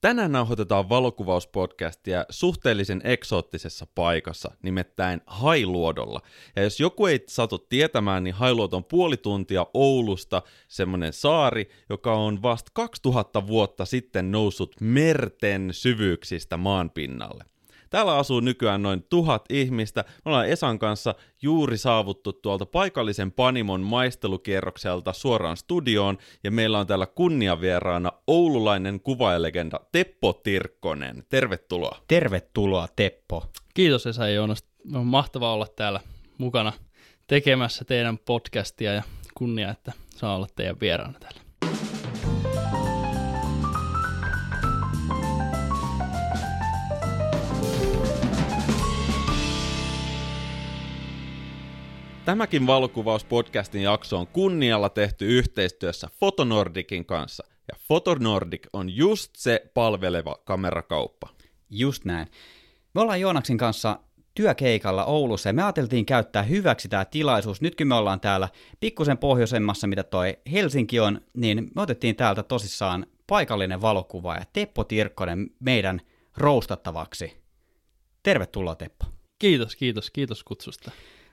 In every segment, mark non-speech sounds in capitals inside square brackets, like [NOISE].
Tänään nauhoitetaan valokuvauspodcastia suhteellisen eksoottisessa paikassa, nimittäin Hailuodolla. Ja jos joku ei satu tietämään, niin Hailuod on puoli tuntia Oulusta semmonen saari, joka on vasta 2000 vuotta sitten noussut merten syvyyksistä maanpinnalle. Täällä asuu nykyään noin tuhat ihmistä. Me ollaan Esan kanssa juuri saavuttu tuolta paikallisen Panimon maistelukierrokselta suoraan studioon, ja meillä on täällä kunniavieraana oululainen kuvaajalegenda Teppo Tirkkonen. Tervetuloa. Tervetuloa Teppo. Kiitos Esa ja Joonas. On mahtavaa olla täällä mukana tekemässä teidän podcastia ja kunnia, että saa olla teidän vieraana täällä. Tämäkin valokuvauspodcastin jakso on kunnialla tehty yhteistyössä Fotonordicin kanssa. Ja Fotonordic on just se palveleva kamerakauppa. Just näin. Me ollaan Joonaksin kanssa työkeikalla Oulussa ja me ajateltiin käyttää hyväksi tämä tilaisuus. Nytkin me ollaan täällä pikkusen pohjoisemmassa, mitä toi Helsinki on, niin me otettiin täältä tosissaan paikallinen valokuvaaja Teppo Tirkkonen meidän roustattavaksi. Tervetuloa Teppo. Kiitos, kiitos, kiitos kutsusta.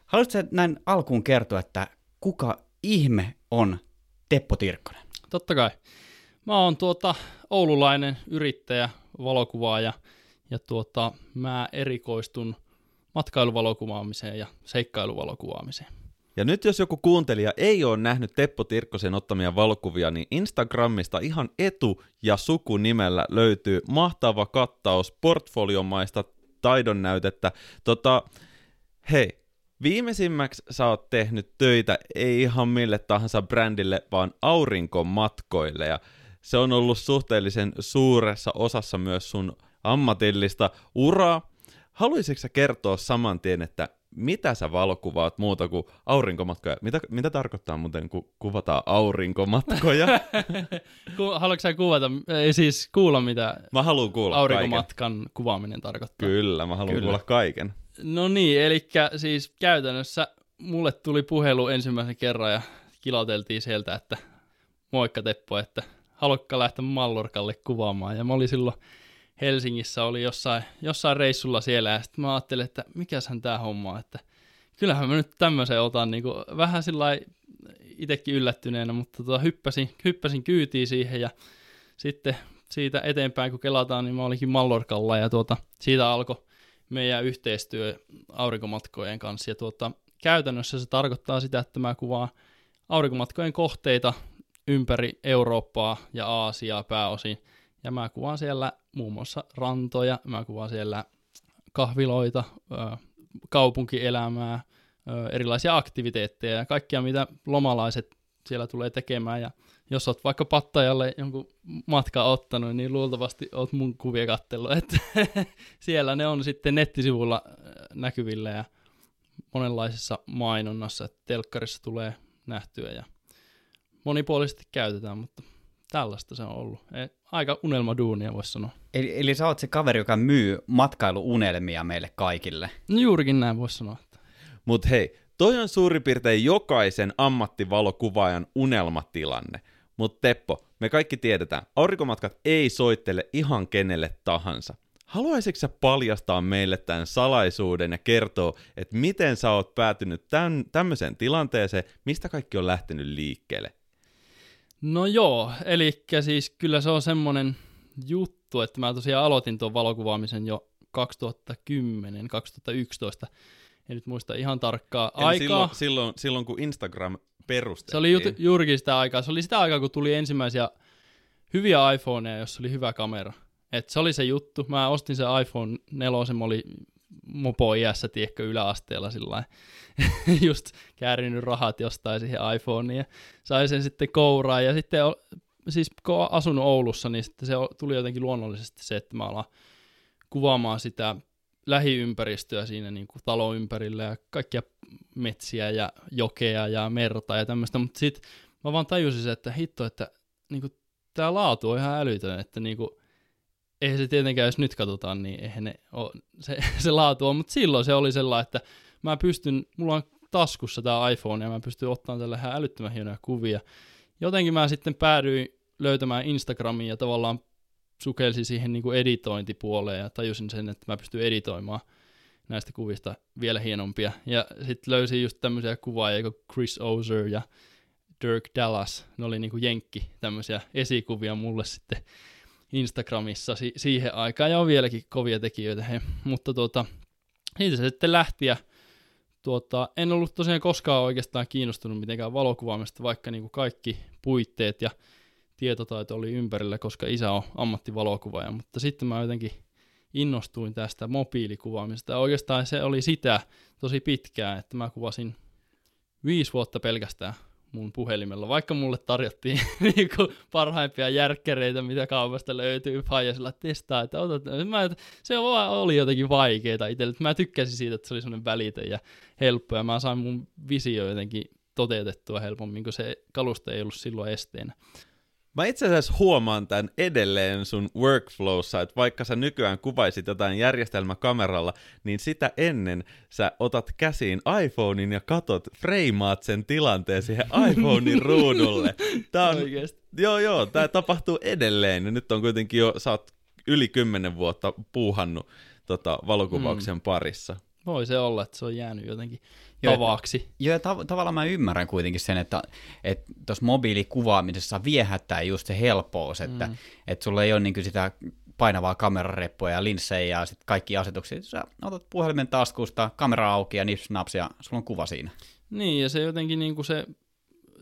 Haluaisitko näin alkuun kertoa, että kuka ihme on Teppo Tirkkonen? Totta kai. Mä oon tuota oululainen yrittäjä, valokuvaaja ja tuota, mä erikoistun matkailuvalokuvaamiseen ja seikkailuvalokuvaumiseen. Ja nyt jos joku kuuntelija ei ole nähnyt Teppo Tirkkosen ottamia valokuvia, niin Instagramista ihan etu- ja sukunimellä löytyy mahtava kattaus portfoliomaista taidon näytettä. Tota, hei, Viimeisimmäksi sä oot tehnyt töitä ei ihan mille tahansa brändille, vaan aurinkomatkoille, ja se on ollut suhteellisen suuressa osassa myös sun ammatillista uraa. Haluaisitko sä kertoa saman tien, että mitä sä valokuvaat muuta kuin aurinkomatkoja? Mitä, mitä tarkoittaa muuten, kun kuvataan aurinkomatkoja? [LAUGHS] Haluatko sä kuvata, ei siis kuulla, mitä mä haluan kuulla aurinkomatkan kaiken. kuvaaminen tarkoittaa? Kyllä, mä haluan Kyllä. kuulla kaiken. No niin, eli siis käytännössä mulle tuli puhelu ensimmäisen kerran ja kiloteltiin sieltä, että moikka Teppo, että haluatko lähteä Mallorkalle kuvaamaan. Ja mä olin silloin Helsingissä, oli jossain, jossain reissulla siellä ja sitten mä ajattelin, että mikäshän tämä homma on, että kyllähän mä nyt tämmöisen otan niin kuin, vähän sillä itsekin yllättyneenä, mutta tota, hyppäsin, hyppäsin kyytiin siihen ja sitten siitä eteenpäin kun kelataan, niin mä olikin Mallorkalla ja tuota, siitä alkoi meidän yhteistyö aurinkomatkojen kanssa. Ja tuota, käytännössä se tarkoittaa sitä, että mä kuvaan aurinkomatkojen kohteita ympäri Eurooppaa ja Aasiaa pääosin. Ja mä kuvaan siellä muun muassa rantoja, mä kuvaan siellä kahviloita, kaupunkielämää, erilaisia aktiviteetteja ja kaikkia, mitä lomalaiset siellä tulee tekemään. Ja jos oot vaikka Pattajalle jonkun matka ottanut, niin luultavasti oot mun kuvia kattellut, että [LAUGHS] siellä ne on sitten nettisivulla äh, näkyvillä ja monenlaisessa mainonnassa, että telkkarissa tulee nähtyä ja monipuolisesti käytetään, mutta tällaista se on ollut. E, aika unelmaduunia voisi sanoa. Eli, eli sä oot se kaveri, joka myy matkailuunelmia meille kaikille. No juurikin näin voisi sanoa. Mutta hei, toi on suurin piirtein jokaisen ammattivalokuvaajan unelmatilanne – mutta Teppo, me kaikki tiedetään, aurinkomatkat ei soittele ihan kenelle tahansa. Haluaisitko sä paljastaa meille tämän salaisuuden ja kertoa, että miten sä oot päätynyt tämän, tämmöiseen tilanteeseen, mistä kaikki on lähtenyt liikkeelle? No joo, eli siis kyllä se on semmoinen juttu, että mä tosiaan aloitin tuon valokuvaamisen jo 2010, 2011, en nyt muista ihan tarkkaa Eli aikaa. Silloin, silloin, silloin, kun Instagram perustettiin. Se oli ju- juurikin sitä aikaa. Se oli sitä aikaa, kun tuli ensimmäisiä hyviä iPhoneja, jossa oli hyvä kamera. Et se oli se juttu. Mä ostin se iPhone 4, mä oli mopo iässä, tiedätkö, yläasteella sillä [LAUGHS] just käärinyt rahat jostain siihen iPhoneen ja sai sen sitten kouraan. Ja sitten, siis kun asunut Oulussa, niin sitten se tuli jotenkin luonnollisesti se, että mä alan kuvaamaan sitä lähiympäristöä siinä niin kuin talon ympärillä ja kaikkia metsiä ja jokea ja merta ja tämmöistä, mutta sitten mä vaan tajusin että hitto, että niin kuin, tämä laatu on ihan älytön, että niin kuin, eihän se tietenkään, jos nyt katsotaan, niin eihän ne ole, se, [LAUGHS] se laatu on, mutta silloin se oli sellainen, että mä pystyn, mulla on taskussa tämä iPhone ja mä pystyn ottamaan tällä ihan älyttömän hienoja kuvia. Jotenkin mä sitten päädyin löytämään Instagramiin ja tavallaan sukelsin siihen niin kuin editointipuoleen ja tajusin sen, että mä pystyn editoimaan näistä kuvista vielä hienompia. Ja sitten löysin just tämmöisiä kuvaajia kuin Chris Ozer ja Dirk Dallas. Ne oli niin kuin jenkki tämmöisiä esikuvia mulle sitten Instagramissa si- siihen aikaan, ja on vieläkin kovia tekijöitä he. Mutta tuota, siitä se sitten lähti, ja tuota, en ollut tosiaan koskaan oikeastaan kiinnostunut mitenkään valokuvaamista, vaikka niin kuin kaikki puitteet ja tietotaito oli ympärillä, koska isä on ammattivalokuvaaja, mutta sitten mä jotenkin innostuin tästä mobiilikuvaamisesta. Oikeastaan se oli sitä tosi pitkään, että mä kuvasin viisi vuotta pelkästään mun puhelimella, vaikka mulle tarjottiin [LAUGHS] niinku parhaimpia järkkäreitä, mitä kaupasta löytyy, Fajasilla testaa, että otat, mä, se oli jotenkin vaikeaa itselle, mä tykkäsin siitä, että se oli semmoinen välitön ja helppo, ja mä sain mun visio jotenkin toteutettua helpommin, kun se kalusta ei ollut silloin esteenä. Mä itse asiassa huomaan tämän edelleen sun workflowssa, että vaikka sä nykyään kuvaisit jotain järjestelmäkameralla, niin sitä ennen sä otat käsiin iPhonein ja katot, freimaat sen tilanteen siihen iPhonein [LAUGHS] ruudulle. Tää on, joo, joo, tää tapahtuu edelleen. Ja nyt on kuitenkin jo, sä oot yli kymmenen vuotta puuhannut tota, valokuvauksen mm. parissa. Voi se olla, että se on jäänyt jotenkin tavaksi. Joo, ja tav- tavallaan mä ymmärrän kuitenkin sen, että tuossa mobiilikuvaamisessa viehättää just se helppous, että mm. et sulla ei ole niinku sitä painavaa kamerareppua ja linssejä ja sit kaikki asetuksia. Sä otat puhelimen taskusta, kamera auki ja nips naps ja sulla on kuva siinä. Niin, ja se jotenkin niinku se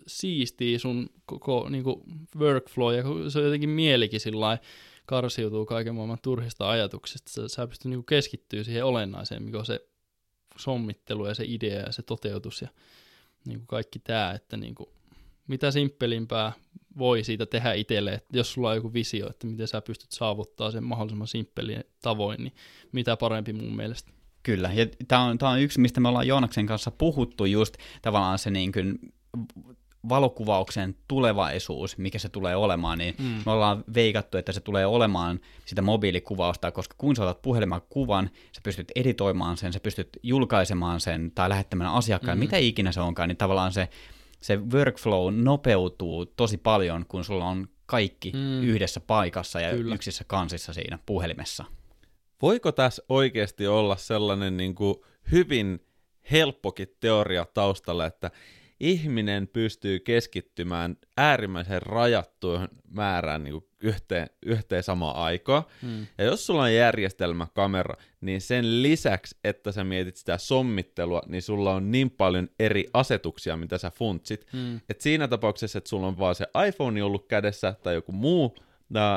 siistii sun koko niinku workflow, ja se on jotenkin mielikin sillä karsiutuu kaiken maailman turhista ajatuksista. Sä, sä pystyt niinku keskittyä siihen olennaiseen, mikä on se sommittelu ja se idea ja se toteutus ja niinku kaikki tämä, että niinku, mitä simppelimpää voi siitä tehdä itselle, että jos sulla on joku visio, että miten sä pystyt saavuttaa sen mahdollisimman simppelin tavoin, niin mitä parempi mun mielestä. Kyllä, ja tämä on, on yksi, mistä me ollaan Joonaksen kanssa puhuttu just tavallaan se niin kuin valokuvauksen tulevaisuus, mikä se tulee olemaan, niin mm. me ollaan veikattu, että se tulee olemaan sitä mobiilikuvausta, koska kun sä otat puhelimen kuvan, sä pystyt editoimaan sen, sä pystyt julkaisemaan sen tai lähettämään asiakkaan, mm. mitä ikinä se onkaan, niin tavallaan se, se workflow nopeutuu tosi paljon, kun sulla on kaikki mm. yhdessä paikassa ja Kyllä. yksissä kansissa siinä puhelimessa. Voiko tässä oikeasti olla sellainen niin kuin hyvin helppokin teoria taustalla, että ihminen pystyy keskittymään äärimmäisen rajattuun määrään niin kuin yhteen, yhteen samaan aikaan. Hmm. Ja jos sulla on järjestelmäkamera, niin sen lisäksi, että sä mietit sitä sommittelua, niin sulla on niin paljon eri asetuksia, mitä sä funtsit. Hmm. että siinä tapauksessa, että sulla on vaan se iPhone ollut kädessä tai joku muu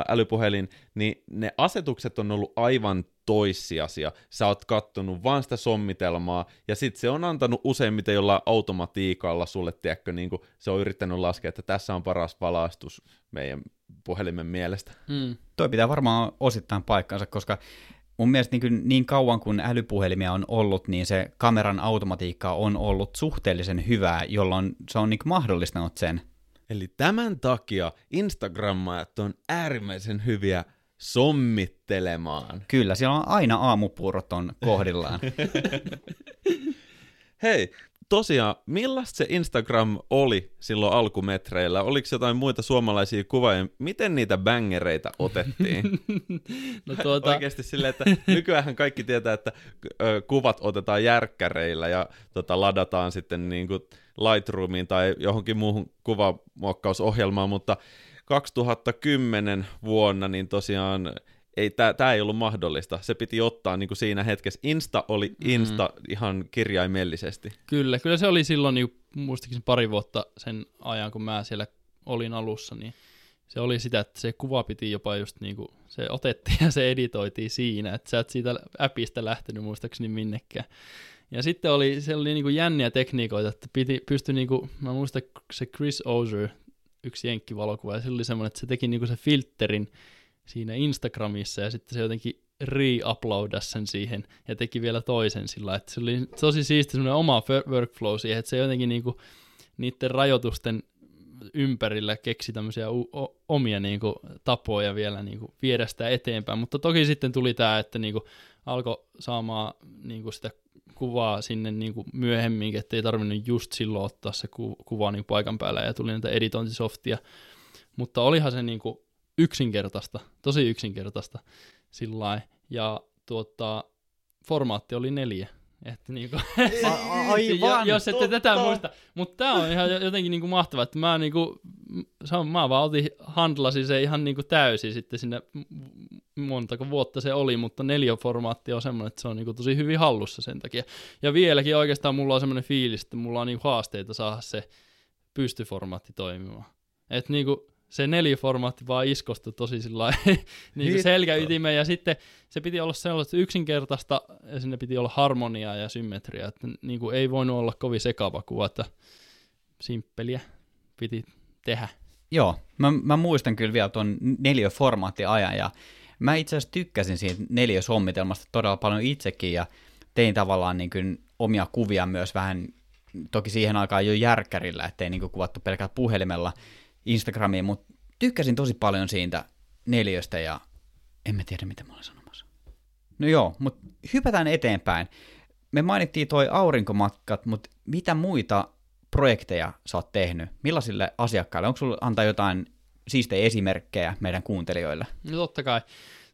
älypuhelin, niin ne asetukset on ollut aivan toissijaisia. Sä oot kattonut vaan sitä sommitelmaa, ja sitten se on antanut useimmiten jollain automatiikalla sulle, tiedätkö, niin kuin se on yrittänyt laskea, että tässä on paras valaistus meidän puhelimen mielestä. Mm. Toi pitää varmaan osittain paikkansa, koska mun mielestä niin, niin kauan kuin älypuhelimia on ollut, niin se kameran automatiikka on ollut suhteellisen hyvää, jolloin se on niin mahdollistanut sen. Eli tämän takia Instagrammajat on äärimmäisen hyviä sommittelemaan. Kyllä, siellä on aina aamupurot on kohdillaan. [LAUGHS] Hei, tosiaan, millaista se Instagram oli silloin alkumetreillä? Oliko jotain muita suomalaisia kuvaajia? Miten niitä bangereita otettiin? [LAUGHS] no tuota... Oikeasti silleen, että nykyään kaikki tietää, että kuvat otetaan järkkäreillä ja tota, ladataan sitten niin kuin Lightroomiin tai johonkin muuhun kuvamuokkausohjelmaan, mutta 2010 vuonna niin tosiaan ei, tämä ei ollut mahdollista. Se piti ottaa niin kuin siinä hetkessä. Insta oli mm. Insta mm. ihan kirjaimellisesti. Kyllä, kyllä se oli silloin, niin muistakin pari vuotta sen ajan, kun mä siellä olin alussa, niin se oli sitä, että se kuva piti jopa just niin kuin, se otettiin ja se editoitiin siinä, että sä et siitä appista lähtenyt muistaakseni minnekään. Ja sitten oli, se oli niin kuin jänniä tekniikoita, että piti, pystyi niin kuin, mä muistan se Chris Ozer, yksi jenkkivalokuva, ja se oli semmoinen, että se teki niin kuin se filterin siinä Instagramissa, ja sitten se jotenkin re-uploada sen siihen, ja teki vielä toisen sillä, että se oli tosi siisti semmoinen oma workflow siihen, että se jotenkin niin kuin, niiden rajoitusten ympärillä keksi tämmöisiä u- o- omia niin kuin, tapoja vielä niin kuin, viedä sitä eteenpäin, mutta toki sitten tuli tämä, että niin kuin, alkoi saamaan niin kuin, sitä kuvaa sinne niin kuin myöhemmin, että ei tarvinnut just silloin ottaa se ku, kuva niin paikan päällä ja tuli näitä editointisoftia. Mutta olihan se niin kuin yksinkertaista, tosi yksinkertaista sillä. Ja tuota, formaatti oli neljä. Että niinku, [LAUGHS] Aivan, jos ette tätä totta. muista. Mutta tämä on ihan jotenkin niinku mahtavaa, että mä, niinku, se on, mä vaan otin, handlasin se ihan niinku täysin sitten sinne, montako vuotta se oli, mutta neliöformaatti on semmoinen, että se on niinku tosi hyvin hallussa sen takia. Ja vieläkin oikeastaan mulla on semmoinen fiilis, että mulla on niinku haasteita saada se pystyformaatti toimimaan. Että niinku se neliöformaatti vaan iskostui tosi sillä [LAUGHS] niinku Hitto. selkäytimeen ja sitten se piti olla sellaista yksinkertaista ja sinne piti olla harmoniaa ja symmetriaa, että niinku ei voinut olla kovin sekava kuva, että simppeliä piti tehdä. Joo, mä, mä muistan kyllä vielä tuon neliöformaattiajan ja mä itse asiassa tykkäsin siitä neliösommitelmasta todella paljon itsekin ja tein tavallaan niin kuin omia kuvia myös vähän, toki siihen aikaan jo järkkärillä, ettei niin kuin kuvattu pelkällä puhelimella Instagramiin, mutta tykkäsin tosi paljon siitä neliöstä ja en mä tiedä mitä mä olin sanomassa. No joo, mutta hypätään eteenpäin. Me mainittiin toi aurinkomatkat, mutta mitä muita projekteja sä oot tehnyt? Millaisille asiakkaille? Onko sulla antaa jotain siistejä esimerkkejä meidän kuuntelijoille? No totta kai.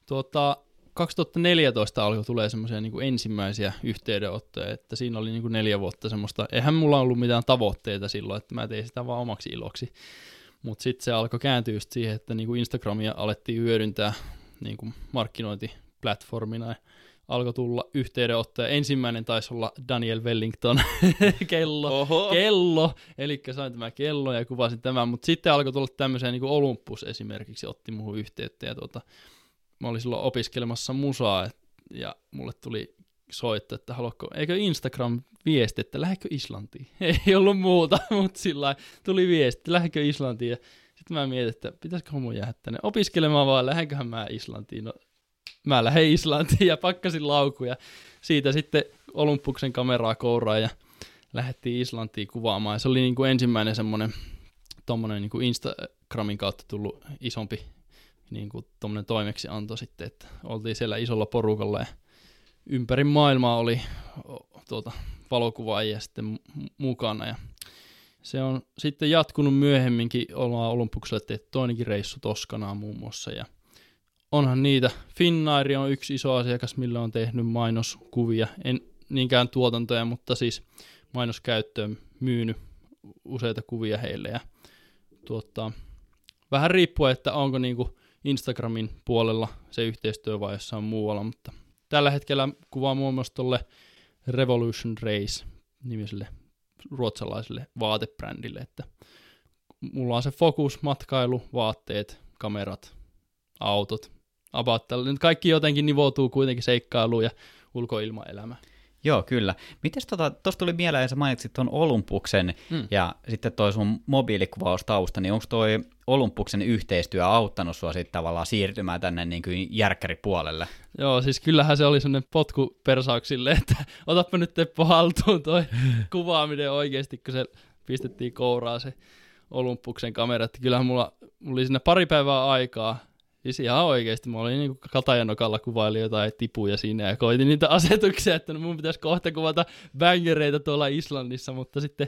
Tuota, 2014 alkoi tulee semmoisia niin ensimmäisiä yhteydenottoja, että siinä oli niin neljä vuotta semmoista, eihän mulla ollut mitään tavoitteita silloin, että mä tein sitä vaan omaksi iloksi. Mutta sitten se alkoi kääntyä just siihen, että niin kuin Instagramia alettiin hyödyntää niin kuin markkinointiplatformina. Ja alkoi tulla yhteydenottoja. Ensimmäinen taisi olla Daniel Wellington [LAUGHS] kello, Oho. kello, eli sain tämä kello ja kuvasin tämän, mutta sitten alkoi tulla tämmöisiä, niin kuin Olympus esimerkiksi otti muuhun yhteyttä. Ja tuota, mä olin silloin opiskelemassa musaa ja mulle tuli soitto, että haluatko, eikö Instagram viesti, että lähdekö Islantiin? [LAUGHS] Ei ollut muuta, [LAUGHS] mutta sillä tuli viesti, että lähdekö Islantiin ja sitten mä mietin, että pitäisikö mun jäädä tänne opiskelemaan vai lähdenköhän mä Islantiin. No, mä lähdin Islantiin ja pakkasin laukuja. Siitä sitten Olympuksen kameraa kouraan ja lähdettiin Islantiin kuvaamaan. Ja se oli niin kuin ensimmäinen semmoinen tommonen niin kuin Instagramin kautta tullut isompi niin kuin toimeksianto sitten, että oltiin siellä isolla porukalla ja ympäri maailmaa oli tuota, valokuvaajia sitten mu- mukana ja se on sitten jatkunut myöhemminkin, ollaan Olympukselle tehty toinenkin reissu Toskanaan muun muassa ja onhan niitä, Finnair on yksi iso asiakas, millä on tehnyt mainoskuvia, en niinkään tuotantoja, mutta siis mainoskäyttöön myynyt useita kuvia heille ja tuottaa, vähän riippuen, että onko niinku Instagramin puolella se yhteistyö vai jossain muualla, mutta tällä hetkellä kuvaa muun muassa tolle Revolution Race nimiselle ruotsalaiselle vaatebrändille, että mulla on se fokus, matkailu, vaatteet, kamerat, autot, about tällainen. Kaikki jotenkin nivoutuu kuitenkin seikkailuun ja ulkoilmaelämään. Joo, kyllä. Mites tota, tuosta tuli mieleen, sä mainitsit tuon Olympuksen Mm. ja sitten toi sun mobiilikuvaustausta, niin onko toi Olympuksen yhteistyö auttanut sua sitten tavallaan siirtymään tänne niin kuin järkkäripuolelle? Joo, siis kyllähän se oli sellainen potku persauksille, että [LAUGHS] otappa nyt Teppo haltuun toi [LAUGHS] kuvaaminen oikeasti, kun se pistettiin kouraa se Olympuksen kamera, että kyllähän mulla, mulla oli sinne pari päivää aikaa, siis ihan oikeasti, mä olin niinku katajanokalla kuvaili jotain tipuja siinä ja koitin niitä asetuksia, että no mun pitäisi kohta kuvata bangereita tuolla Islannissa, mutta sitten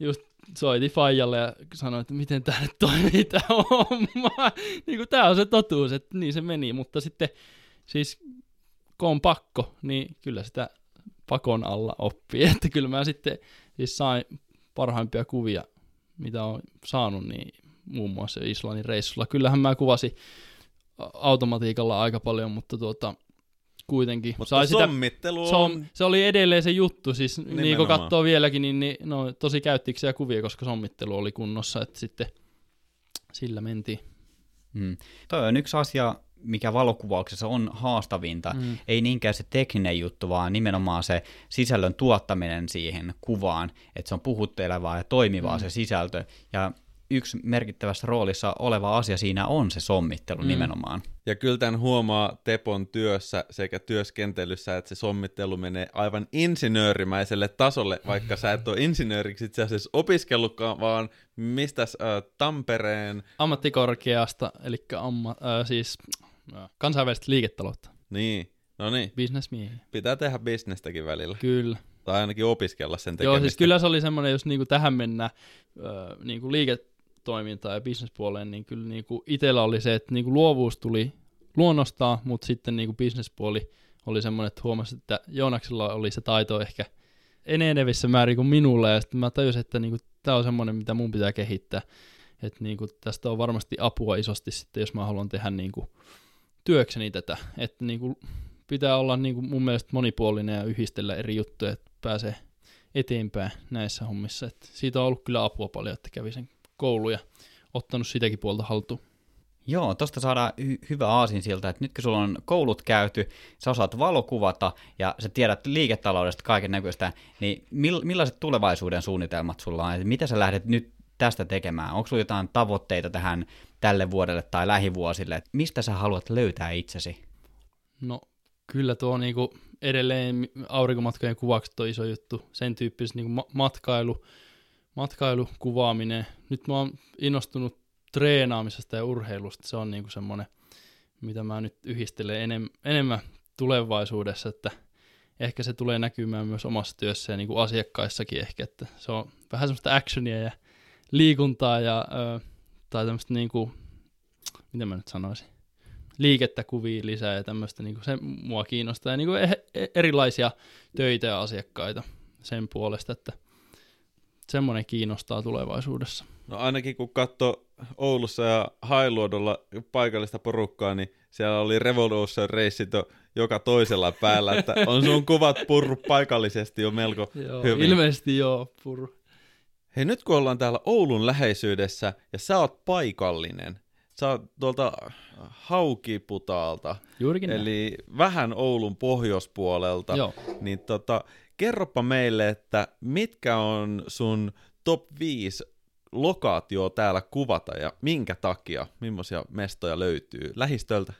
just soitin Fajalle ja sanoin, että miten tämä nyt toimii tämä homma. [LAUGHS] niin kuin tämä on se totuus, että niin se meni, mutta sitten siis kun on pakko, niin kyllä sitä pakon alla oppii. [LAUGHS] Että kyllä mä sitten siis sain parhaimpia kuvia, mitä on saanut, niin muun muassa Islannin reissulla. Kyllähän mä kuvasin automatiikalla aika paljon, mutta tuota, kuitenkin Mutta sai sitä, sommittelu se, on... on, se oli edelleen se juttu, siis niin kun Nimenomaan. katsoo vieläkin, niin, niin no, tosi käyttiksiä kuvia, koska sommittelu oli kunnossa, että sitten sillä mentiin. Mm. Toi on yksi asia, mikä valokuvauksessa on haastavinta. Mm. Ei niinkään se tekninen juttu, vaan nimenomaan se sisällön tuottaminen siihen kuvaan, että se on puhuttelevaa ja toimivaa mm. se sisältö. Ja yksi merkittävässä roolissa oleva asia siinä on se sommittelu mm. Nimenomaan. Ja kyllä tämän huomaa Tepon työssä sekä työskentelyssä, että se sommittelu menee aivan insinöörimäiselle tasolle, vaikka sä et ole insinööriksi itse asiassa opiskellutkaan, vaan mistäs äh, Tampereen, Ammattikorkeasta, eli amma, äh, siis äh, kansainvälistä liiketaloutta, niin, no niin, bisnesmiehiä. pitää tehdä bisnestäkin välillä, Kyllä. tai ainakin opiskella sen tekemistä. Joo, siis kyllä se oli semmoinen, jos niinku tähän mennään, äh, niinku liike, liiketoimintaan ja bisnespuoleen, niin kyllä niin kuin itsellä oli se, että niin kuin luovuus tuli luonnostaan, mutta sitten niin kuin bisnespuoli oli semmoinen, että huomasin, että Joonaksella oli se taito ehkä enenevissä määrin kuin minulla, ja sitten mä tajusin, että niin kuin, tämä on semmoinen, mitä mun pitää kehittää. Että niin kuin, tästä on varmasti apua isosti sitten, jos mä haluan tehdä niin kuin, työkseni tätä. Että niin kuin, pitää olla niin kuin, mun mielestä monipuolinen ja yhdistellä eri juttuja, että pääsee eteenpäin näissä hommissa. Et siitä on ollut kyllä apua paljon, että kävi sen koulu ja ottanut sitäkin puolta haltuun. Joo, tosta saadaan hy- hyvä aasin siltä, että nyt kun sulla on koulut käyty, sä osaat valokuvata ja sä tiedät liiketaloudesta kaiken näköistä, niin mill- millaiset tulevaisuuden suunnitelmat sulla on? Mitä sä lähdet nyt tästä tekemään? Onko sulla jotain tavoitteita tähän tälle vuodelle tai lähivuosille? Mistä sä haluat löytää itsesi? No kyllä tuo niinku edelleen aurinkomatkojen kuvaukset on iso juttu. Sen tyyppiset niinku ma- matkailu, matkailu, kuvaaminen. Nyt mä oon innostunut treenaamisesta ja urheilusta. Se on niinku semmoinen, mitä mä nyt yhdistelen enem- enemmän tulevaisuudessa, että ehkä se tulee näkymään myös omassa työssä ja niinku asiakkaissakin ehkä, että se on vähän semmoista actionia ja liikuntaa ja, ö, tai tämmöistä niinku, mitä mä nyt sanoisin, liikettä kuvia lisää ja tämmöistä, niinku se mua kiinnostaa ja niinku e- e- erilaisia töitä ja asiakkaita sen puolesta, että semmoinen kiinnostaa tulevaisuudessa. No ainakin kun katsoo Oulussa ja Hailuodolla paikallista porukkaa, niin siellä oli Revolution jo joka toisella päällä, että on sun [LAUGHS] kuvat purru paikallisesti jo melko Joo, hyvin. ilmeisesti joo, puru. Hei nyt kun ollaan täällä Oulun läheisyydessä ja sä oot paikallinen, sä oot tuolta Haukiputaalta, Juurikin näin. eli vähän Oulun pohjoispuolelta, Joo. niin tota, kerropa meille, että mitkä on sun top 5 lokaatio täällä kuvata ja minkä takia, millaisia mestoja löytyy lähistöltä?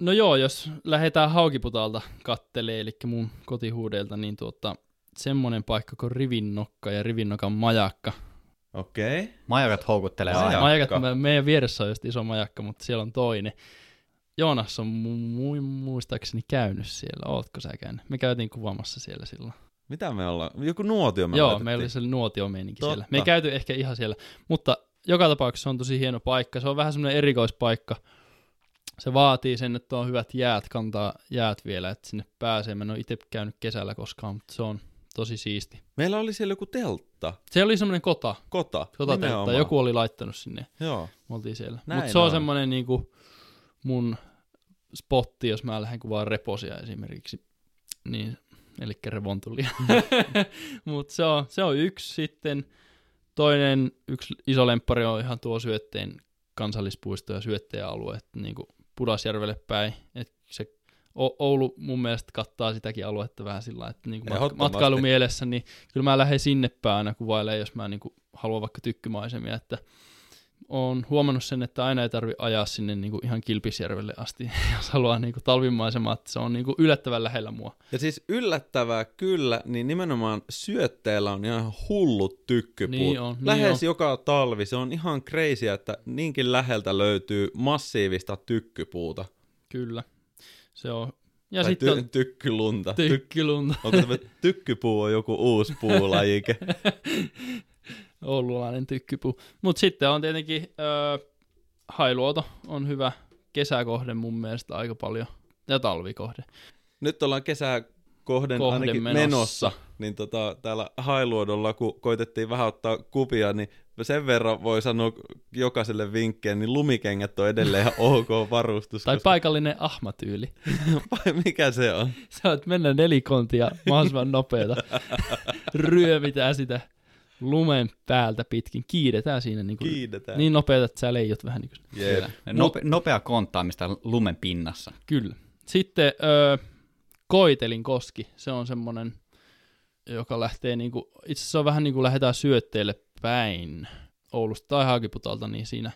No joo, jos lähdetään Haukiputalta kattelee, eli mun kotihuudeilta, niin tuota, semmoinen paikka kuin Rivinnokka ja Rivinnokan majakka. Okei. Okay. Majakat houkuttelee Majakka. aina. Majakat, me- meidän vieressä on just iso majakka, mutta siellä on toinen. Joonas on mu- mu- muistaakseni käynyt siellä. Ootko sä käynyt? Me käytiin kuvaamassa siellä silloin. Mitä me ollaan? Joku nuotio me Joo, laitettiin. meillä oli se nuotiomeininki Totta. siellä. Me ei käyty ehkä ihan siellä, mutta joka tapauksessa se on tosi hieno paikka. Se on vähän semmoinen erikoispaikka. Se vaatii sen, että on hyvät jäät, kantaa jäät vielä, että sinne pääsee. Mä en ole itse käynyt kesällä koskaan, mutta se on tosi siisti. Meillä oli siellä joku teltta, Se oli semmoinen kota, kota, kotateltta. nimenomaan. Joku oli laittanut sinne. Joo. Me oltiin siellä. Mutta se on on. semmoinen niinku mun spotti, jos mä lähden kuvaan reposia esimerkiksi. Niin, eli revontulia. [LAUGHS] Mutta se on, se on yksi sitten. Toinen, yksi iso lemppari on ihan tuo Syötteen kansallispuisto ja Syötteen alue, että niinku Pudasjärvelle päin. Et se O- Oulu mun mielestä kattaa sitäkin aluetta vähän sillä että niinku matka- Ehdottomasti. matkailumielessä, niin kyllä mä lähden sinne päin aina kuvailemaan, jos mä niinku haluan vaikka tykkymaisemia, että on huomannut sen, että aina ei tarvi ajaa sinne niinku ihan Kilpisjärvelle asti, [LAUGHS] jos haluaa niinku talvimaisemaa, että se on niinku yllättävän lähellä mua. Ja siis yllättävää kyllä, niin nimenomaan syötteellä on ihan hullut tykkypuut. Niin on, niin Lähes on. joka talvi. Se on ihan crazy, että niinkin läheltä löytyy massiivista tykkypuuta. Kyllä. Se on. Ja tai sitten ty- on tykkylunta. Ty- tykkilunta. Onko tämä tykkypuu on joku uusi puulajike? [LAUGHS] Oululainen tykkypuu. Mutta sitten on tietenkin öö, Hailuoto on hyvä kesäkohde mun mielestä aika paljon. Ja talvikohde. Nyt ollaan kesää kohden, ainakin menossa. menossa. Niin tota, täällä Hailuodolla, kun koitettiin vähän ottaa kuvia, niin sen verran voi sanoa jokaiselle vinkkiä, niin lumikengät on edelleen ihan [LAUGHS] ok varustus. Tai koska- paikallinen ahmatyyli. [LAUGHS] mikä se on? Sä oot mennä nelikontia mahdollisimman nopeeta. [LAUGHS] Ryömitään sitä lumen päältä pitkin. Kiidetään siinä niin, kuin, Kiidetään. niin nopeeta, että sä leijot vähän niin kuin Jep. Nope, nopea konttaamista lumen pinnassa. Kyllä. Sitten öö, Koitelin koski, se on semmonen, joka lähtee niinku, itse asiassa on vähän niin kuin lähdetään syötteelle päin Oulusta tai Haakiputalta, niin siinä,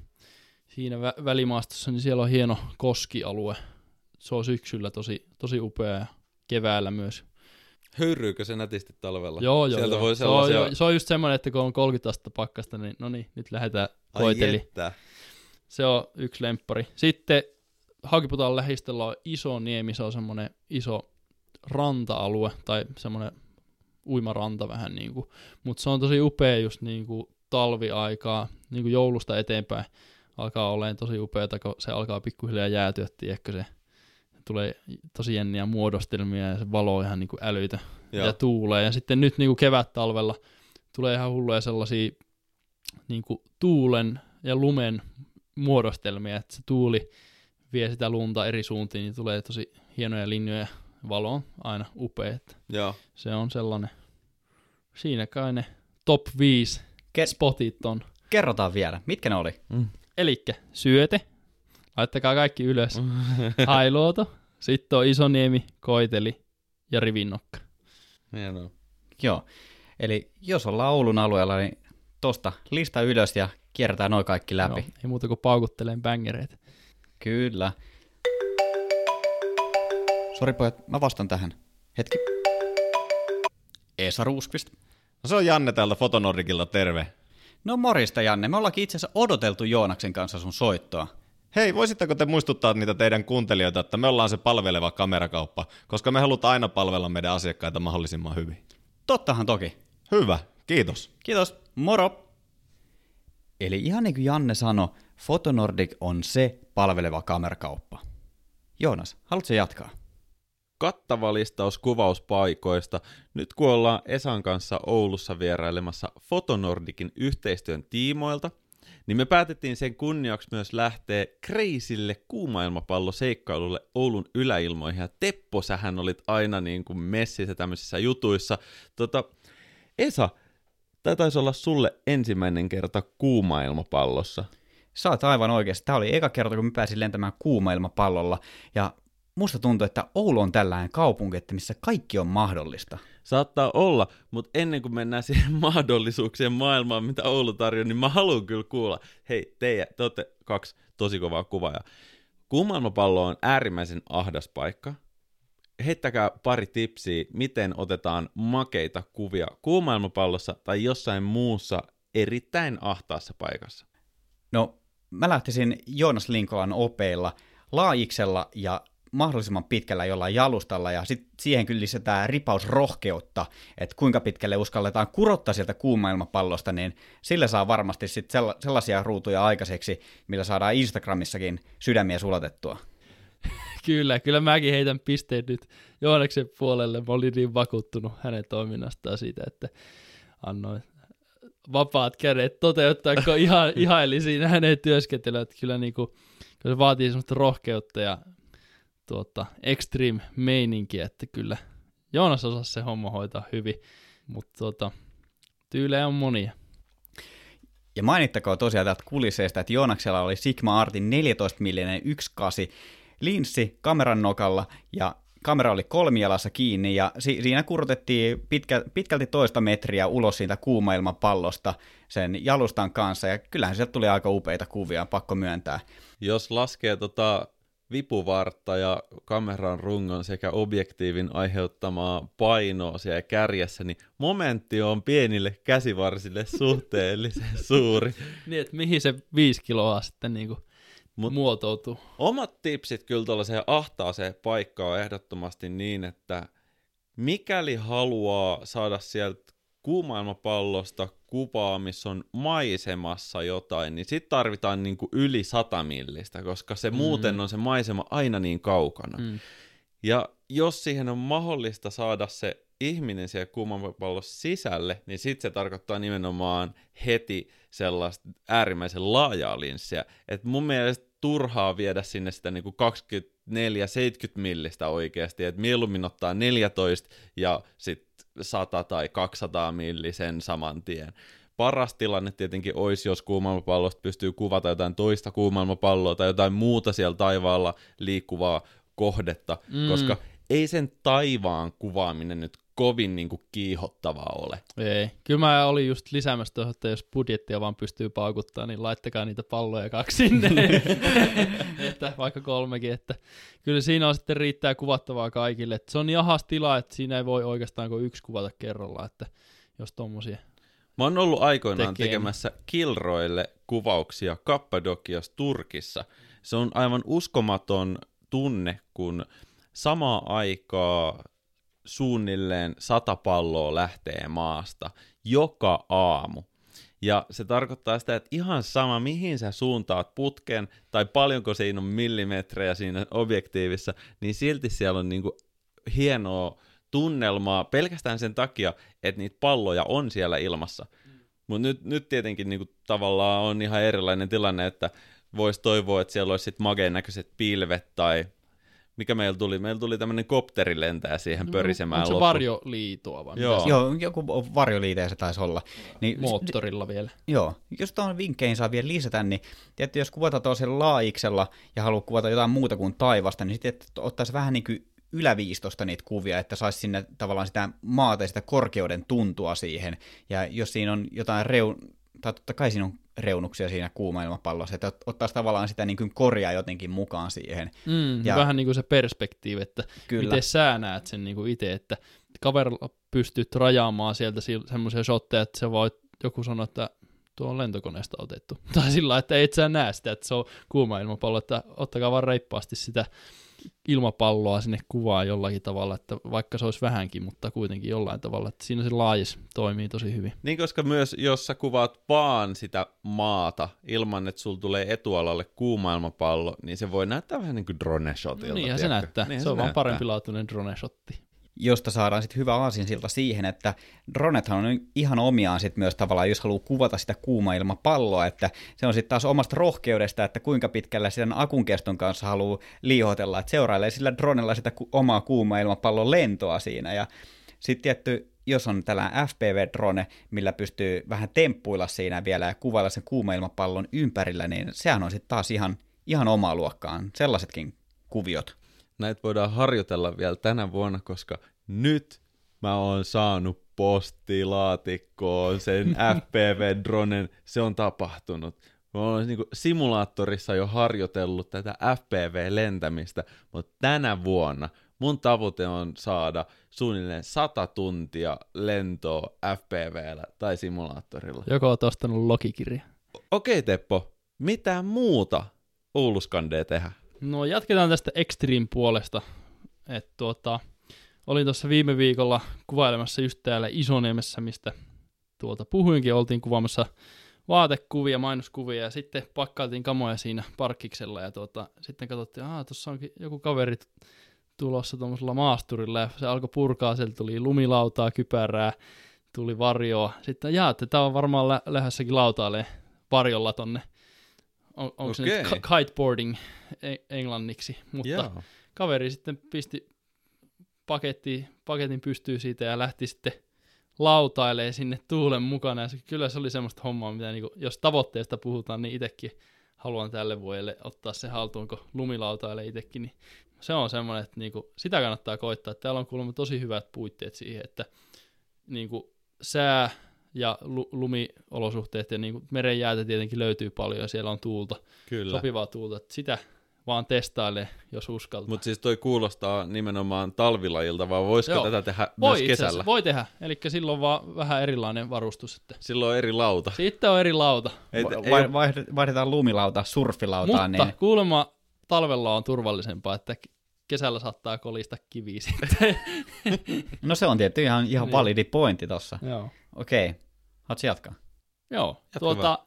siinä vä- välimaastossa, niin siellä on hieno koskialue. Se on syksyllä tosi, tosi upea ja keväällä myös. Höyryykö se nätisti talvella? Joo, joo, Sieltä joo. voi se, on, sellaisia... jo- se on just semmoinen, että kun on 30 astetta pakkasta, niin no niin, nyt lähdetään koiteli. Se on yksi lemppari. Sitten Haakiputaan lähistöllä on iso niemi, se on semmoinen iso ranta-alue, tai semmoinen uimaranta vähän niin kuin. Mutta se on tosi upea just niin kuin talviaikaa, niin kuin joulusta eteenpäin, alkaa olemaan tosi upeata, kun se alkaa pikkuhiljaa jäätyä, tiedätkö se tulee tosi jänniä muodostelmia ja se valo ihan niin kuin älytä Joo. ja tuulee. Ja sitten nyt niin kuin kevät-talvella tulee ihan hulluja sellaisia niin kuin tuulen ja lumen muodostelmia, että se tuuli vie sitä lunta eri suuntiin, niin tulee tosi hienoja linjoja. Valo on aina upea, että Joo. se on sellainen, siinä kai ne top 5 Ke- spotit on. Kerrotaan vielä, mitkä ne oli? Elikkä syöte, laittakaa kaikki ylös. [LAUGHS] Hailuoto, sitten on Isoniemi, Koiteli ja Rivinnokka. Hienoa. Joo, eli jos ollaan Oulun alueella, niin tosta lista ylös ja kierretään noin kaikki läpi. Joo, ei muuta kuin paukutteleen bängereitä. Kyllä. Sori pojat, mä vastaan tähän. Hetki. Esa Ruuskvist. No se on Janne täältä Fotonordikilta, terve. No morista Janne, me ollaankin itse asiassa odoteltu Joonaksen kanssa sun soittoa. Hei, voisitteko te muistuttaa niitä teidän kuuntelijoita, että me ollaan se palveleva kamerakauppa, koska me halutaan aina palvella meidän asiakkaita mahdollisimman hyvin. Tottahan toki. Hyvä, kiitos. Kiitos, moro! Eli ihan niin kuin Janne sanoi, Fotonordic on se palveleva kamerakauppa. Joonas, haluatko jatkaa? Kattava listaus kuvauspaikoista. Nyt kun ollaan Esan kanssa Oulussa vierailemassa Fotonordicin yhteistyön tiimoilta, niin me päätettiin sen kunniaksi myös lähteä kreisille kuumailmapalloseikkailulle Oulun yläilmoihin. Ja Teppo, sähän olit aina niin kuin messissä tämmöisissä jutuissa. Tota, Esa, tämä taisi olla sulle ensimmäinen kerta kuumailmapallossa. Sä oot aivan oikeassa. Tämä oli eka kerta, kun mä pääsin lentämään kuumailmapallolla. Ja musta tuntuu, että Oulu on tällainen kaupunki, että missä kaikki on mahdollista. Saattaa olla, mutta ennen kuin mennään siihen [LAUGHS] mahdollisuuksien maailmaan, mitä Oulu tarjoaa, niin mä haluan kyllä kuulla. Hei, teidän, te olette kaksi tosi kovaa kuvaajaa. Kuumaailmapallo on äärimmäisen ahdas paikka. Heittäkää pari tipsiä, miten otetaan makeita kuvia kuumaailmapallossa tai jossain muussa erittäin ahtaassa paikassa. No, mä lähtisin Joonas Linkolan opeilla laajiksella ja mahdollisimman pitkällä jollain jalustalla, ja sit siihen kyllä lisätään ripaus rohkeutta, että kuinka pitkälle uskalletaan kurottaa sieltä kuumailmapallosta, niin sillä saa varmasti sit sella- sellaisia ruutuja aikaiseksi, millä saadaan Instagramissakin sydämiä sulatettua. [LAUGHS] Kyllä, kyllä mäkin heitän pisteet nyt Joonaksen puolelle. Mä olin niin vakuuttunut hänen toiminnastaan siitä, että annoin vapaat kädet toteuttaa, kun [LAUGHS] ihan, ihaili siinä hänen työskentelyä. Että kyllä, niin kuin, kyllä se vaatii semmoista rohkeutta ja tuota, extreme meininkiä, että kyllä Joonas osasi se homma hoitaa hyvin, mutta tuota, tyylejä on monia. Ja mainittakoon tosiaan täältä kulisseista, että Joonaksella oli Sigma Artin 14 millinen 1.8 linssi kameran nokalla, ja kamera oli kolmialassa kiinni, ja si- siinä kurtettiin pitkä, pitkälti toista metriä ulos siitä kuumailmapallosta sen jalustan kanssa, ja kyllähän sieltä tuli aika upeita kuvia, pakko myöntää. Jos laskee tota vipuvartta ja kameran rungon sekä objektiivin aiheuttamaa painoa siellä kärjessä, niin momentti on pienille käsivarsille suhteellisen [LAUGHS] suuri. Niin, että mihin se viisi kiloa sitten niin kuin Mut- muotoutuu. Omat tipsit kyllä tuollaiseen ahtaaseen paikkaan ehdottomasti niin, että mikäli haluaa saada sieltä kuumailmapallosta kuvaa, missä on maisemassa jotain, niin sit tarvitaan niinku yli sata millistä, koska se muuten on se maisema aina niin kaukana. Mm. Ja jos siihen on mahdollista saada se ihminen siellä kuumapallossa sisälle, niin sitten se tarkoittaa nimenomaan heti sellaista äärimmäisen laajaa linssiä. Et mun mielestä turhaa viedä sinne sitä niinku 24-70 millistä oikeasti, että mieluummin ottaa 14 ja sitten 100 tai 200 millisen saman tien. Paras tilanne tietenkin olisi, jos kuumaailmapallosta pystyy kuvata jotain toista kuumaailmapalloa tai jotain muuta siellä taivaalla liikkuvaa kohdetta, mm. koska ei sen taivaan kuvaaminen nyt kovin niin kuin kiihottavaa ole. Ei. Kyllä mä olin just lisäämässä tuohon, että jos budjettia vaan pystyy paukuttaa, niin laittakaa niitä palloja kaksi sinne. [LAUGHS] että vaikka kolmekin, että kyllä siinä on sitten riittää kuvattavaa kaikille. Että se on niin ahas tila, että siinä ei voi oikeastaan kuin yksi kuvata kerrallaan, että jos tommosia. Mä oon ollut aikoinaan Tekee. tekemässä Kilroille kuvauksia Kappadokias Turkissa. Se on aivan uskomaton tunne, kun samaa aikaa suunnilleen sata palloa lähtee maasta joka aamu. Ja se tarkoittaa sitä, että ihan sama mihin sä suuntaat putken, tai paljonko siinä on millimetrejä siinä objektiivissa, niin silti siellä on niinku hienoa tunnelmaa pelkästään sen takia, että niitä palloja on siellä ilmassa. Mutta nyt, nyt tietenkin niinku tavallaan on ihan erilainen tilanne, että voisi toivoa, että siellä olisi sitten näköiset pilvet tai mikä meillä tuli? Meillä tuli tämmöinen kopterilentäjä siihen No, pörisemään Onko se loppuun. varjoliitoa vai Joo. mitä Joo, joku varjoliite se taisi olla. Niin, se- moottorilla vielä? Joo, jos tuohon vinkkeihin saa vielä lisätä, niin tietysti jos kuvataan toisella laajiksella ja haluaa kuvata jotain muuta kuin taivasta, niin sitten ottaisi vähän niin kuin yläviistosta niitä kuvia, että saisi sinne tavallaan sitä maata ja sitä korkeuden tuntua siihen. Ja jos siinä on jotain reun... tai totta kai siinä on reunuksia siinä kuumailmapallossa, että ot- ottaisi tavallaan sitä niin kuin korjaa jotenkin mukaan siihen. Mm, Ja- vähän niin kuin se perspektiivi, että Kyllä. miten sä näet sen niin kuin itse, että kaverilla pystyt rajaamaan sieltä semmoisia shotteja, että se voi joku sanoa, että tuo on lentokoneesta otettu. [LAUGHS] Tai sillä että et sä näe sitä, että se on kuuma ilmapallo, että ottakaa vaan reippaasti sitä ilmapalloa sinne kuvaa jollakin tavalla, että vaikka se olisi vähänkin, mutta kuitenkin jollain tavalla, että siinä se laajis toimii tosi hyvin. Niin, koska myös jos sä kuvaat vaan sitä maata ilman, että sulla tulee etualalle kuuma ilmapallo, niin se voi näyttää vähän niin kuin drone shotilta. No niinhän se näyttää. Niinhän se on vaan näyttää. parempilaatuinen drone-shotti. Josta saadaan sitten hyvä aasinsilta siihen, että dronethan on ihan omiaan sitten myös tavallaan, jos haluaa kuvata sitä kuuma-ilmapalloa, että se on sitten taas omasta rohkeudesta, että kuinka pitkällä sen akun keston kanssa haluaa liihotella, että seurailee sillä dronella sitä omaa kuuma-ilmapallon lentoa siinä, ja sitten tietty, jos on tällainen FPV-drone, millä pystyy vähän temppuilla siinä vielä ja kuvailla sen kuuma-ilmapallon ympärillä, niin sehän on sitten taas ihan, ihan omaa luokkaan, sellaisetkin kuviot. Näitä voidaan harjoitella vielä tänä vuonna, koska nyt mä oon saanut postilaatikkoon sen [LAUGHS] FPV-dronen, se on tapahtunut. Mä oon niin simulaattorissa jo harjoitellut tätä FPV-lentämistä, mutta tänä vuonna mun tavoite on saada suunnilleen 100 tuntia lentoa FPVllä tai simulaattorilla. Joko oot ostanut logikirja? Okei Teppo, mitä muuta Ouluskandee tehdä? No jatketaan tästä Extreme-puolesta. Et tuota, olin tuossa viime viikolla kuvailemassa just täällä Isoniemessä, mistä tuolta puhuinkin. Oltiin kuvaamassa vaatekuvia, mainoskuvia ja sitten pakkailtiin kamoja siinä parkkiksella ja tuota, sitten katsottiin, että tuossa onkin joku kaveri tulossa tuommoisella maasturilla ja se alkoi purkaa, sieltä tuli lumilautaa, kypärää, tuli varjoa. Sitten jaa, tämä on varmaan lä- lähdössäkin lautailee varjolla tonne. On, onko se nyt kiteboarding e- englanniksi, mutta Joo. kaveri sitten pisti paketti, paketin pystyy siitä ja lähti sitten lautailee sinne tuulen mukana. Ja se, kyllä se oli semmoista hommaa, mitä niinku, jos tavoitteesta puhutaan, niin itsekin haluan tälle vuodelle ottaa se haltuun, kun lumilautailee itsekin. Niin se on semmoinen, että niinku, sitä kannattaa koittaa. Täällä on kuulemma tosi hyvät puitteet siihen, että niinku, sää ja lu- lumiolosuhteet ja niinku, meren jäätä tietenkin löytyy paljon ja siellä on tuulta, Kyllä. sopivaa tuulta. Että sitä vaan testailee, jos uskaltaa. Mutta siis toi kuulostaa nimenomaan talvilajilta, vaan voisiko Joo. tätä tehdä Voi myös asiassa, kesällä? voi tehdä. Eli silloin vaan vähän erilainen varustus. Että. Silloin on eri lauta. Sitten on eri lauta. Ei, Va- ei, vai- oo- vaihde- Vaihdetaan lumilauta surfilautaan, Mutta niin kuulemma talvella on turvallisempaa, että kesällä saattaa kolista kiviä sitten. [LAUGHS] no se on tietty ihan, ihan Niin. validi pointti tossa. Joo. Okei, haluatko jatkaa? Joo. Jatka Tuota,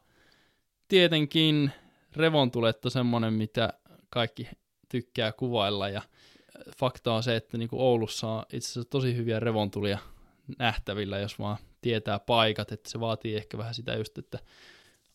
tietenkin revontulet on semmoinen, mitä kaikki tykkää kuvailla ja fakta on se, että niin kuin Oulussa on itse asiassa tosi hyviä revontulia nähtävillä, jos vaan tietää paikat, että se vaatii ehkä vähän sitä just, että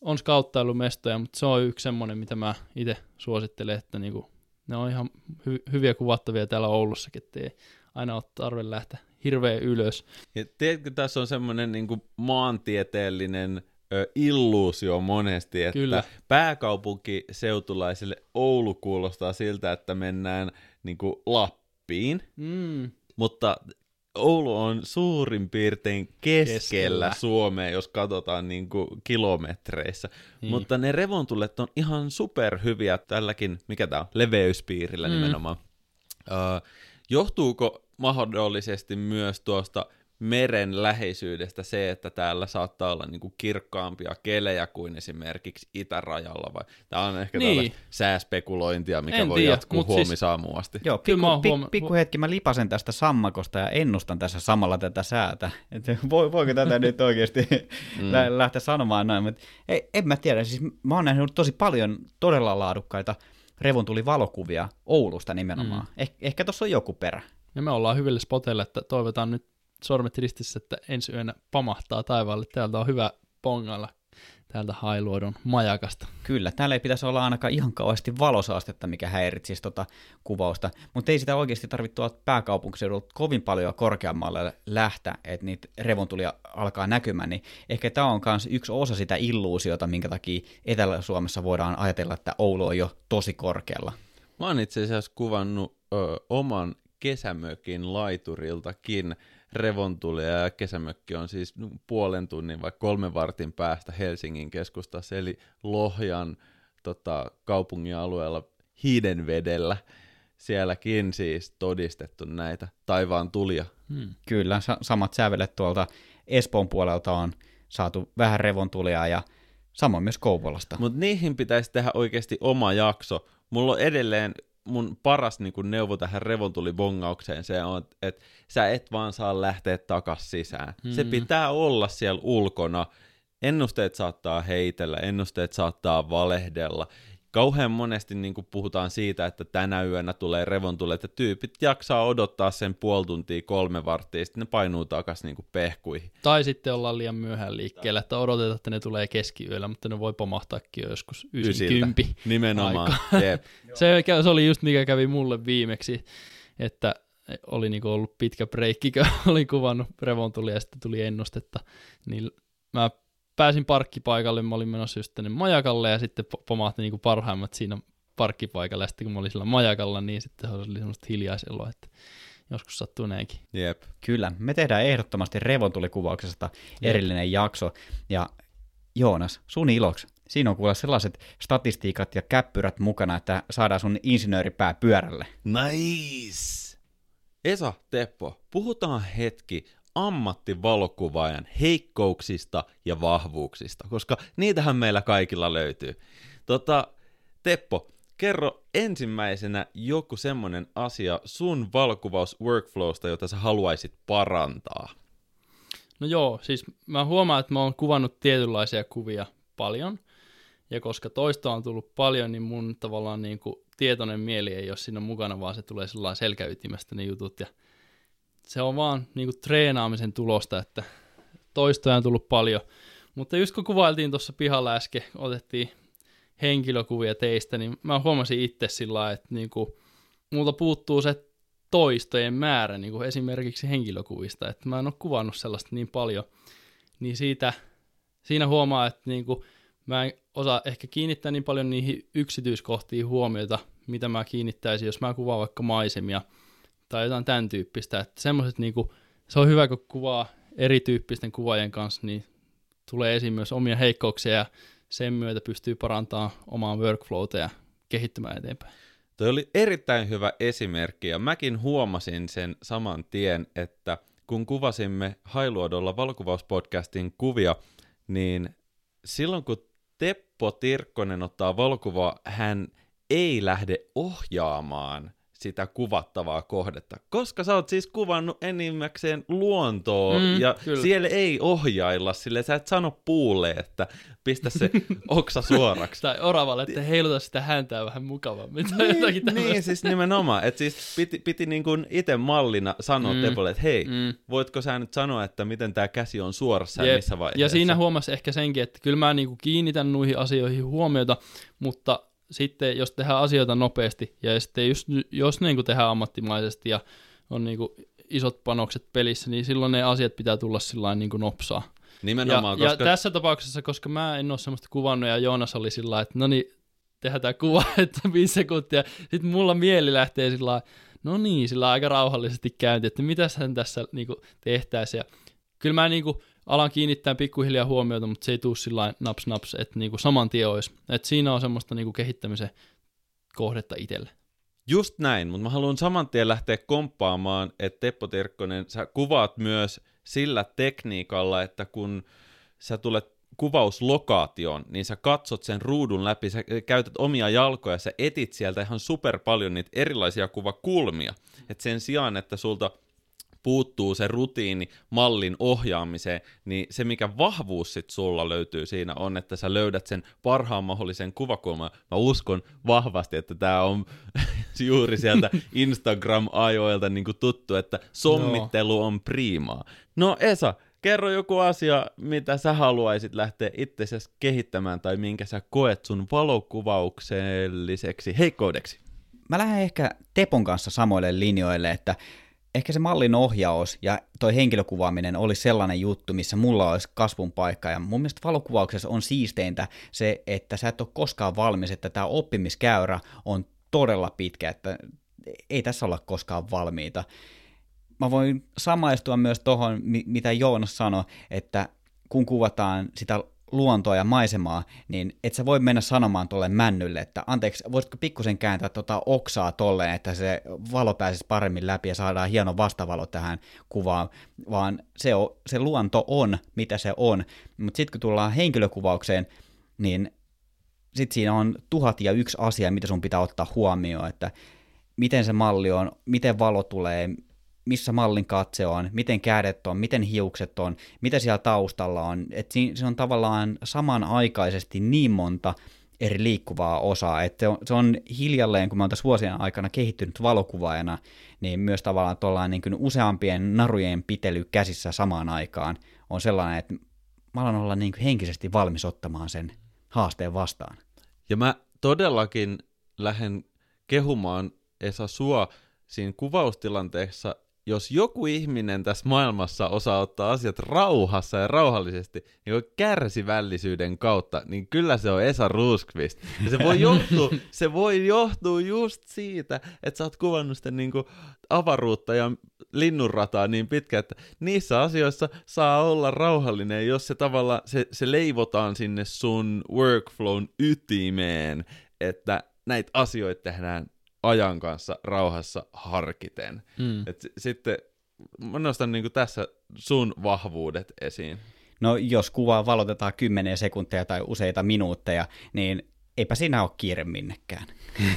on skauttailumestoja, mutta se on yksi semmoinen, mitä mä itse suosittelen, että niin kuin, ne on ihan hy- hyviä kuvattavia täällä Oulussakin, ettei aina ole tarve lähteä hirveän ylös. Ja tiedätkö, tässä on semmoinen niin maantieteellinen ö, illuusio monesti, että Kyllä. pääkaupunkiseutulaisille Oulu kuulostaa siltä, että mennään niin kuin Lappiin, Mm. mutta Oulu on suurin piirtein keskellä, Keskellä. Suomea, jos katsotaan niin kuin kilometreissä. Niin. Mutta ne revontulet on ihan superhyviä tälläkin, mikä tämä on, leveyspiirillä Mm. nimenomaan. Ö, johtuuko mahdollisesti myös tuosta meren läheisyydestä se, että täällä saattaa olla niin kuin kirkkaampia kelejä kuin esimerkiksi itärajalla, vai tämä on ehkä Niin. sääspekulointia, mikä En voi tiedä, jatkuu siis- huomisaamuun asti. Joo, pikku, oon pik, huoma- pikku hetki mä lipasen tästä sammakosta ja ennustan tässä samalla tätä säätä. Et voi, voiko tätä [LAUGHS] nyt oikeasti mm. lähteä sanomaan noin, mutta ei, en mä tiedä. Siis mä oon nähnyt tosi paljon todella laadukkaita revontulivalokuvia Oulusta nimenomaan. Mm. Eh, ehkä tuossa on joku perä. Ja me ollaan hyville spoteille, että toivotaan nyt sormet ristissä, että ensi yönä pamahtaa taivaalle. Täältä on hyvä pongailla täältä Hailuodon majakasta. Kyllä, täällä ei pitäisi olla ainakaan ihan kauheasti valosaastetta, mikä häiritsisi tota kuvausta, mutta ei sitä oikeasti tarvitse tuolta pääkaupunkiseudulta kovin paljon korkeammalle lähteä, että niitä revontulia alkaa näkymään, niin ehkä tämä on myös yksi osa sitä illuusiota, minkä takia Etelä-Suomessa voidaan ajatella, että Oulu on jo tosi korkealla. Mä oon itse asiassa kuvannut ö, oman kesämökin laituriltakin revontulia, ja kesämökki on siis puolen tunnin vai kolmen vartin päästä Helsingin keskustassa, eli Lohjan tota, kaupungin alueella Hiidenvedellä. Sielläkin siis todistettu näitä taivaan tulia. Hmm. Kyllä, sa- samat sävelet tuolta Espoon puolelta on saatu vähän revontulia ja samoin myös Kouvolasta. Mutta niihin pitäisi tehdä oikeasti oma jakso. Mulla on edelleen mun paras niin kun neuvo tähän revontulibongaukseen se on, että sä et vaan saa lähteä takas sisään. Mm. Se Mm. pitää olla siellä ulkona. Ennusteet saattaa heitellä, ennusteet saattaa valehdella. Kauhean monesti niin kun puhutaan siitä, että tänä yönä tulee revontule, että tyypit jaksaa odottaa sen puoli tuntia, kolme varttia, sitten ne painuu takas niin pehkuihin. Tai sitten ollaan liian myöhään liikkeellä, että odotetaan, että ne tulee keskiyöllä, mutta ne voi pomahtaakin jo joskus 90. Nimenomaan. Jep. [LAUGHS] Se, se oli just mikä kävi mulle viimeksi, että oli niinku ollut pitkä breikki, kun [LAUGHS] olin kuvannut revontulia ja sitten tuli ennustetta, niin mä pääsin parkkipaikalle, mä olin menossa just tänne majakalle ja sitten po- pomahti niinku parhaimmat siinä parkkipaikalla ja sitten kun mä olin sillä majakalla, niin sitten oli semmoista hiljaiseloa, että joskus sattuu näinkin. Jep. Kyllä, me tehdään ehdottomasti revontulikuvauksesta erillinen jakso. Ja Joonas, sun iloksi. Siinä on kuule sellaiset statistiikat ja käppyrät mukana, että saadaan sun insinööripää pyörälle. Nice! Esa, Teppo, puhutaan hetki ammattivalokuvaajan heikkouksista ja vahvuuksista, koska niitähän meillä kaikilla löytyy. Tota, Teppo, kerro ensimmäisenä joku semmonen asia sun valokuvaus-workflowsta, jota sä haluaisit parantaa. No joo, siis mä huomaan, että mä oon kuvannut tietynlaisia kuvia paljon, ja koska toista on tullut paljon, niin mun tavallaan niin kuin tietoinen mieli ei ole siinä mukana, vaan se tulee sellainen selkäytimestä ne jutut, ja se on vaan niin kuin treenaamisen tulosta, että toistoja on tullut paljon. Mutta just kun kuvailtiin tuossa pihalla äsken, otettiin henkilökuvia teistä, niin mä huomasin itse sillä että niin kuin, multa puuttuu se toistojen määrä niin kuin esimerkiksi henkilökuvista, että mä en ole kuvannut sellaista niin paljon, niin siitä, siinä huomaa, että niin kuin, mä en osaa ehkä kiinnittää niin paljon niihin yksityiskohtiin huomiota, mitä mä kiinnittäisin, jos mä kuvaan vaikka maisemia tai jotain tämän tyyppistä, että semmoiset kuin, se on hyvä, kun kuvaa erityyppisten kuvaajien kanssa, niin tulee esiin myös omia heikkouksia ja sen myötä pystyy parantamaan omaa workflowta ja kehittymään eteenpäin. Toi oli erittäin hyvä esimerkki ja mäkin huomasin sen saman tien, että kun kuvasimme Hailuodolla valokuvauspodcastin kuvia, niin silloin kun Teppo Tirkkonen ottaa valokuvaa, hän ei lähde ohjaamaan sitä kuvattavaa kohdetta, koska sä oot siis kuvannut enimmäkseen luontoa, Mm, ja kyllä. siellä ei ohjailla sille, sä et sano puulle, että pistä se [LAUGHS] oksa suoraksi. Tai oravalle, että heiluta sitä häntää vähän mukavammin tai jotakin niin, tämmöistä. niin, siis nimenomaan. Että siis piti, piti niin kuin itse mallina sanoa Mm. Tepolle, että hei, mm. Voitko sä nyt sanoa, että miten tämä käsi on suorassa ja Jep. missä vaiheessa? Ja siinä huomasi ehkä senkin, että kyllä mä niinku kiinnitän noihin asioihin huomiota, mutta sitten jos tehdään asioita nopeasti ja sitten just, jos niinku tehdään ammattimaisesti ja on niinku isot panokset pelissä, niin silloin ne asiat pitää tulla sillä niinku nopsaa. Ja, Nimenomaan, ja koska... tässä tapauksessa, koska mä en ole semmoista kuvannut ja Joonas oli sillä että no niin, tehdään tämä kuva, [LAUGHS] että viisi sekuntia. Sitten mulla mieli lähtee sillä no niin, sillä aika rauhallisesti käynti, että mitä hän tässä niinku tehtäisiin. Ja kyllä mä niinku alan kiinnittää pikkuhiljaa huomiota, mutta se ei tuu sillä naps naps, että niinku saman tien olisi. Et siinä on semmoista niinku kehittämisen kohdetta itselle. Just näin, mutta mä haluan saman tien lähteä komppaamaan, että Teppo Tirkkonen, sä kuvaat myös sillä tekniikalla, että kun sä tulet kuvauslokaation, niin sä katsot sen ruudun läpi, sä käytät omia jalkoja, sä etit sieltä ihan super paljon niitä erilaisia kuvakulmia. Et sen sijaan, että sulta puuttuu se rutiini mallin ohjaamiseen, niin se mikä vahvuus sit sulla löytyy siinä on, että sä löydät sen parhaan mahdollisen kuvakulman. Mä uskon vahvasti, että tämä on [LAUGHS] juuri sieltä [LAUGHS] Instagram-ajoilta niin tuttu, että sommittelu on priimaa. No Esa, kerro joku asia, mitä sä haluaisit lähteä itsesi kehittämään tai minkä sä koet sun valokuvaukselliseksi heikkoudeksi. Mä lähden ehkä Tepon kanssa samoille linjoille, että ehkä se mallin ohjaus ja toi henkilökuvaaminen oli sellainen juttu, missä mulla olisi kasvun paikka. Ja mun mielestä valokuvauksessa on siisteintä se, että sä et ole koskaan valmis, että tämä oppimiskäyrä on todella pitkä, että ei tässä olla koskaan valmiita. Mä voin samaistua myös tuohon, mitä Joonas sanoi, että kun kuvataan sitä luontoa ja maisemaa, niin et sä voi mennä sanomaan tuolle männylle, että anteeksi, voisitko pikkusen kääntää tota oksaa tolleen, että se valo pääsisi paremmin läpi ja saadaan hieno vastavalo tähän kuvaan, vaan se, on, se luonto on, mitä se on. Mutta sitten kun tullaan henkilökuvaukseen, niin sitten siinä on tuhat ja yksi asia, mitä sun pitää ottaa huomioon, että miten se malli on, miten valo tulee, missä mallin katse on, miten kädet on, miten hiukset on, mitä siellä taustalla on. Et siinä, se on tavallaan samanaikaisesti niin monta eri liikkuvaa osaa, että se on, se on hiljalleen, kun mä oon tässä vuosien aikana kehittynyt valokuvaajana, niin myös tavallaan tuollainen niin useampien narujen pitely käsissä samaan aikaan on sellainen, että mä alan olla niin henkisesti valmis ottamaan sen haasteen vastaan. Ja mä todellakin lähden kehumaan Esa sua siinä kuvaustilanteessa jos joku ihminen tässä maailmassa osaa ottaa asiat rauhassa ja rauhallisesti, niin kärsivällisyyden kautta, niin kyllä se on Esa Ruskvist. Ja se voi johtua, se voi johtua just siitä, että sä oot kuvannut sitä niin avaruutta ja linnunrataa niin pitkä, että niissä asioissa saa olla rauhallinen, jos se tavalla se, se leivotaan sinne sun workflown ytimeen, että näitä asioita tehdään ajan kanssa rauhassa harkiten. Mm. Et s- sitten mä nostan niin tässä sun vahvuudet esiin. No jos kuvaa valotetaan kymmenen sekuntia tai useita minuutteja, niin eipä siinä ole kiire minnekään.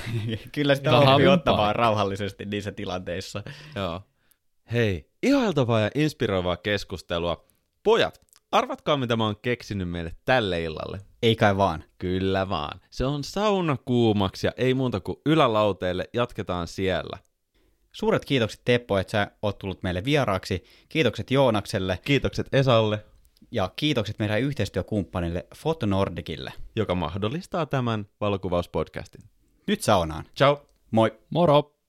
[LAUGHS] Kyllä sitä oppii ottamaan rauhallisesti niissä tilanteissa. Joo. Hei, ihailtavaa ja inspiroivaa keskustelua. Pojat, arvatkaa mitä mä oon keksinyt meille tälle illalle. Ei kai vaan. Kyllä vaan. Se on sauna kuumaksi ja ei muuta kuin ylälauteelle. Jatketaan siellä. Suuret kiitokset Teppo, että sä oot tullut meille vieraaksi. Kiitokset Joonakselle. Kiitokset Esalle. Ja kiitokset meidän yhteistyökumppanille Fotonordicille. Joka mahdollistaa tämän valokuvauspodcastin. Nyt saunaan. Ciao. Moi. Moro.